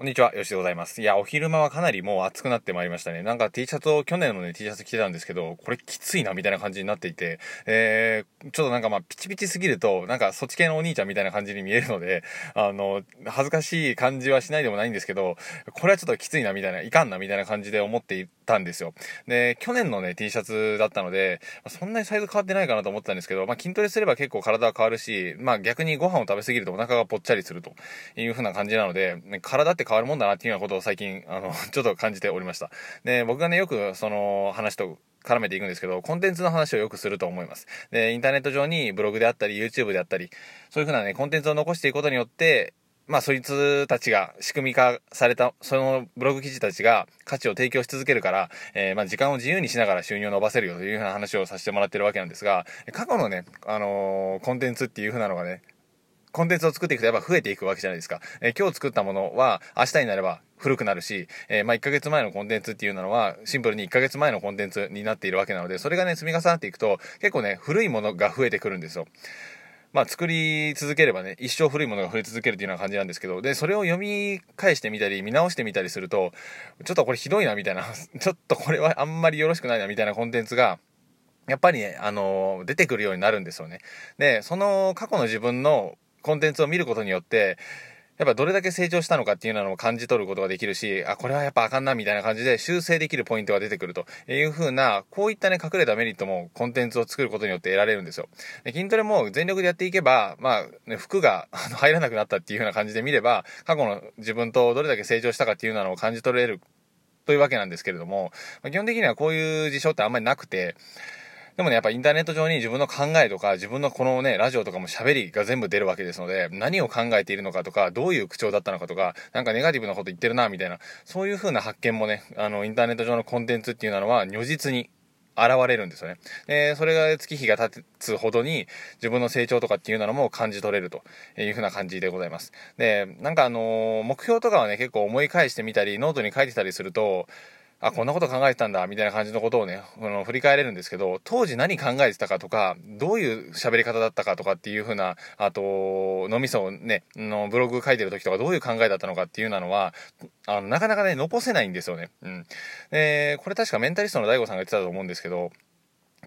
こんにちは、よしでございます。いや、お昼間はかなりもう暑くなってまいりましたね。なんか T シャツを、去年のね、T シャツ着てたんですけど、これきついな、みたいな感じになっていて、えー、ちょっとなんかまあ、ピチピチすぎると、なんかそっち系のお兄ちゃんみたいな感じに見えるので、あの、恥ずかしい感じはしないでもないんですけど、これはちょっときついな、みたいな、いかんな、みたいな感じで思っていたんですよ。で、去年のね、T シャツだったので、そんなにサイズ変わってないかなと思ったんですけど、まあ、筋トレすれば結構体は変わるし、まあ、逆にご飯を食べ過ぎるとお腹がぽっちゃりするという風な感じなので、体って変わるもんだなっていうようなことを最近、あの、ちょっと感じておりました。で、僕がね、よくその話と絡めていくんですけど、コンテンツの話をよくすると思います。で、インターネット上にブログであったり、YouTube であったり、そういう風なね、コンテンツを残していくことによって、まあ、そいつたちが仕組み化された、そのブログ記事たちが価値を提供し続けるから、えー、まあ、時間を自由にしながら収入を伸ばせるよというふうな話をさせてもらってるわけなんですが、過去のね、あのー、コンテンツっていうふうなのがね、コンテンツを作っていくとやっぱ増えていくわけじゃないですか。えー、今日作ったものは明日になれば古くなるし、えー、まあ1ヶ月前のコンテンツっていうのはシンプルに1ヶ月前のコンテンツになっているわけなので、それがね、積み重なっていくと結構ね、古いものが増えてくるんですよ。まあ作り続ければね、一生古いものが増え続けるっていうような感じなんですけど、で、それを読み返してみたり、見直してみたりすると、ちょっとこれひどいなみたいな、ちょっとこれはあんまりよろしくないなみたいなコンテンツが、やっぱりね、あのー、出てくるようになるんですよね。で、その過去の自分のコンテンツを見ることによって、やっぱどれだけ成長したのかっていうのを感じ取ることができるし、あ、これはやっぱあかんなみたいな感じで修正できるポイントが出てくるという風な、こういったね、隠れたメリットもコンテンツを作ることによって得られるんですよ。で筋トレも全力でやっていけば、まあ、ね、服が入らなくなったっていう風な感じで見れば、過去の自分とどれだけ成長したかっていうのを感じ取れるというわけなんですけれども、基本的にはこういう事象ってあんまりなくて、でもね、やっぱインターネット上に自分の考えとか、自分のこのね、ラジオとかも喋りが全部出るわけですので、何を考えているのかとか、どういう口調だったのかとか、なんかネガティブなこと言ってるな、みたいな、そういう風な発見もね、あの、インターネット上のコンテンツっていうのは、如実に現れるんですよね。で、それが月日が経つほどに自分の成長とかっていうのも感じ取れるという風な感じでございます。で、なんかあの目標とかはね、結構思い返してみたり、ノートに書いてたりすると、あ、こんなこと考えてたんだ、みたいな感じのことをね、あの、振り返れるんですけど、当時何考えてたかとか、どういう喋り方だったかとかっていう風な、あと、脳みそをね、のブログ書いてる時とかどういう考えだったのかっていうなのは、あの、なかなかね、残せないんですよね。うん。で、これ確かメンタリストの DAIGO さんが言ってたと思うんですけど、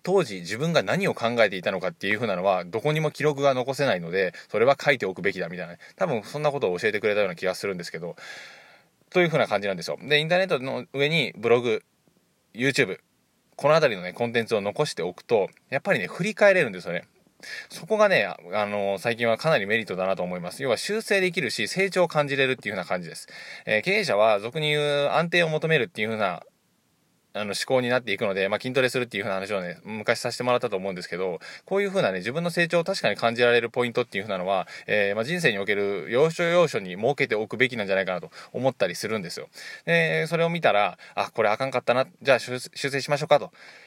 当時自分が何を考えていたのかっていう風なのはどこにも記録が残せないのでそれは書いておくべきだみたいな、ね、多分そんなことを教えてくれたような気がするんですけどというふうな感じなんですよ。で、インターネットの上にブログ、YouTube、この辺りのね、コンテンツを残しておくと、やっぱりね、振り返れるんですよね。そこがね、あの、最近はかなりメリットだなと思います。要は修正できるし、成長を感じれるっていう風な感じです。えー、経営者は俗に言う安定を求めるっていう風なあの思考になっていくので、まあ、筋トレするっていう風な話をね、昔させてもらったと思うんですけど、こういう風なね、自分の成長を確かに感じられるポイントっていう風なのは、えー、まあ、人生における要所要所に設けておくべきなんじゃないかなと思ったりするんですよ。で、それを見たら、あ、これあかんかったな、じゃあ修正しましょうかと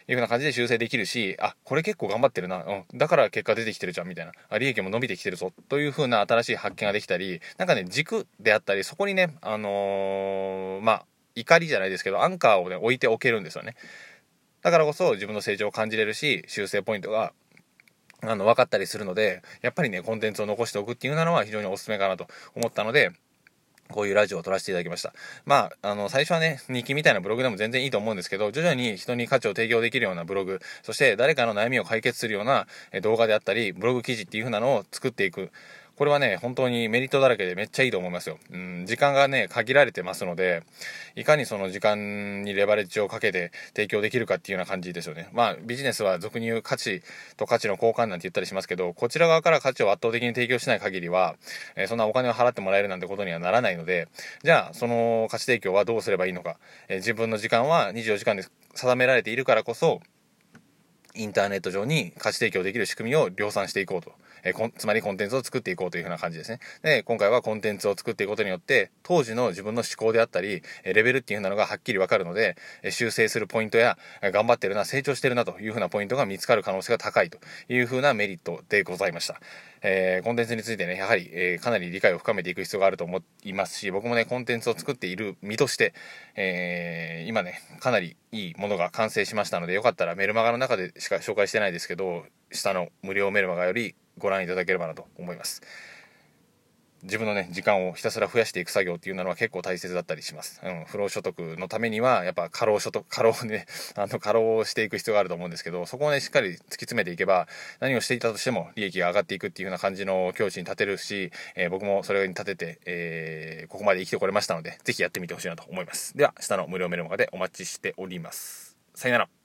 いう風な感じで修正できるし、あ、これ結構頑張ってるな、うん、だから結果出てきてるじゃん、みたいな。あ、利益も伸びてきてるぞ、という風な新しい発見ができたり、なんかね、軸であったり、そこにね、あのー、まあ、怒りじゃないですけど、アンカーをね、置いておけるんですよね。だからこそ自分の成長を感じれるし、修正ポイントが、あの、分かったりするので、やっぱりね、コンテンツを残しておくっていうのは非常におすすめかなと思ったので、こういうラジオを撮らせていただきました。まあ、あの、最初はね、日記みたいなブログでも全然いいと思うんですけど、徐々に人に価値を提供できるようなブログ、そして誰かの悩みを解決するような動画であったり、ブログ記事っていう風なのを作っていく。これはね、本当にメリットだらけでめっちゃいいと思いますよ。うん、時間がね、限られてますので、いかにその時間にレバレッジをかけて提供できるかっていうような感じですよね。まあ、ビジネスは俗に言う価値と価値の交換なんて言ったりしますけど、こちら側から価値を圧倒的に提供しない限りは、えー、そんなお金を払ってもらえるなんてことにはならないので、じゃあ、その価値提供はどうすればいいのか。えー、自分の時間は24時間で定められているからこそ、インターネット上に価値提供できる仕組みを量産していこうと。えー、つまりコンテンツを作っていこうというふうな感じですね。で、今回はコンテンツを作っていくことによって、当時の自分の思考であったり、レベルっていうふうなのがはっきりわかるので、修正するポイントや、頑張ってるな、成長してるなというふうなポイントが見つかる可能性が高いというふうなメリットでございました。えー、コンテンツについてね、やはり、えー、かなり理解を深めていく必要があると思いますし、僕もね、コンテンツを作っている身として、えー、今ね、かなりいいものが完成しましたので、よかったらメルマガの中でしか紹介してないですけど、下の無料メルマガよりご覧いただければなと思います。自分のね、時間をひたすら増やしていく作業っていうのは結構大切だったりします。うん、不労所得のためには、やっぱ過労所得、過労ね、あの、過労をしていく必要があると思うんですけど、そこをね、しっかり突き詰めていけば、何をしていたとしても利益が上がっていくっていうような感じの境地に立てるし、えー、僕もそれに立てて、えー、ここまで生きてこれましたので、ぜひやってみてほしいなと思います。では、下の無料メルマガでお待ちしております。さよなら。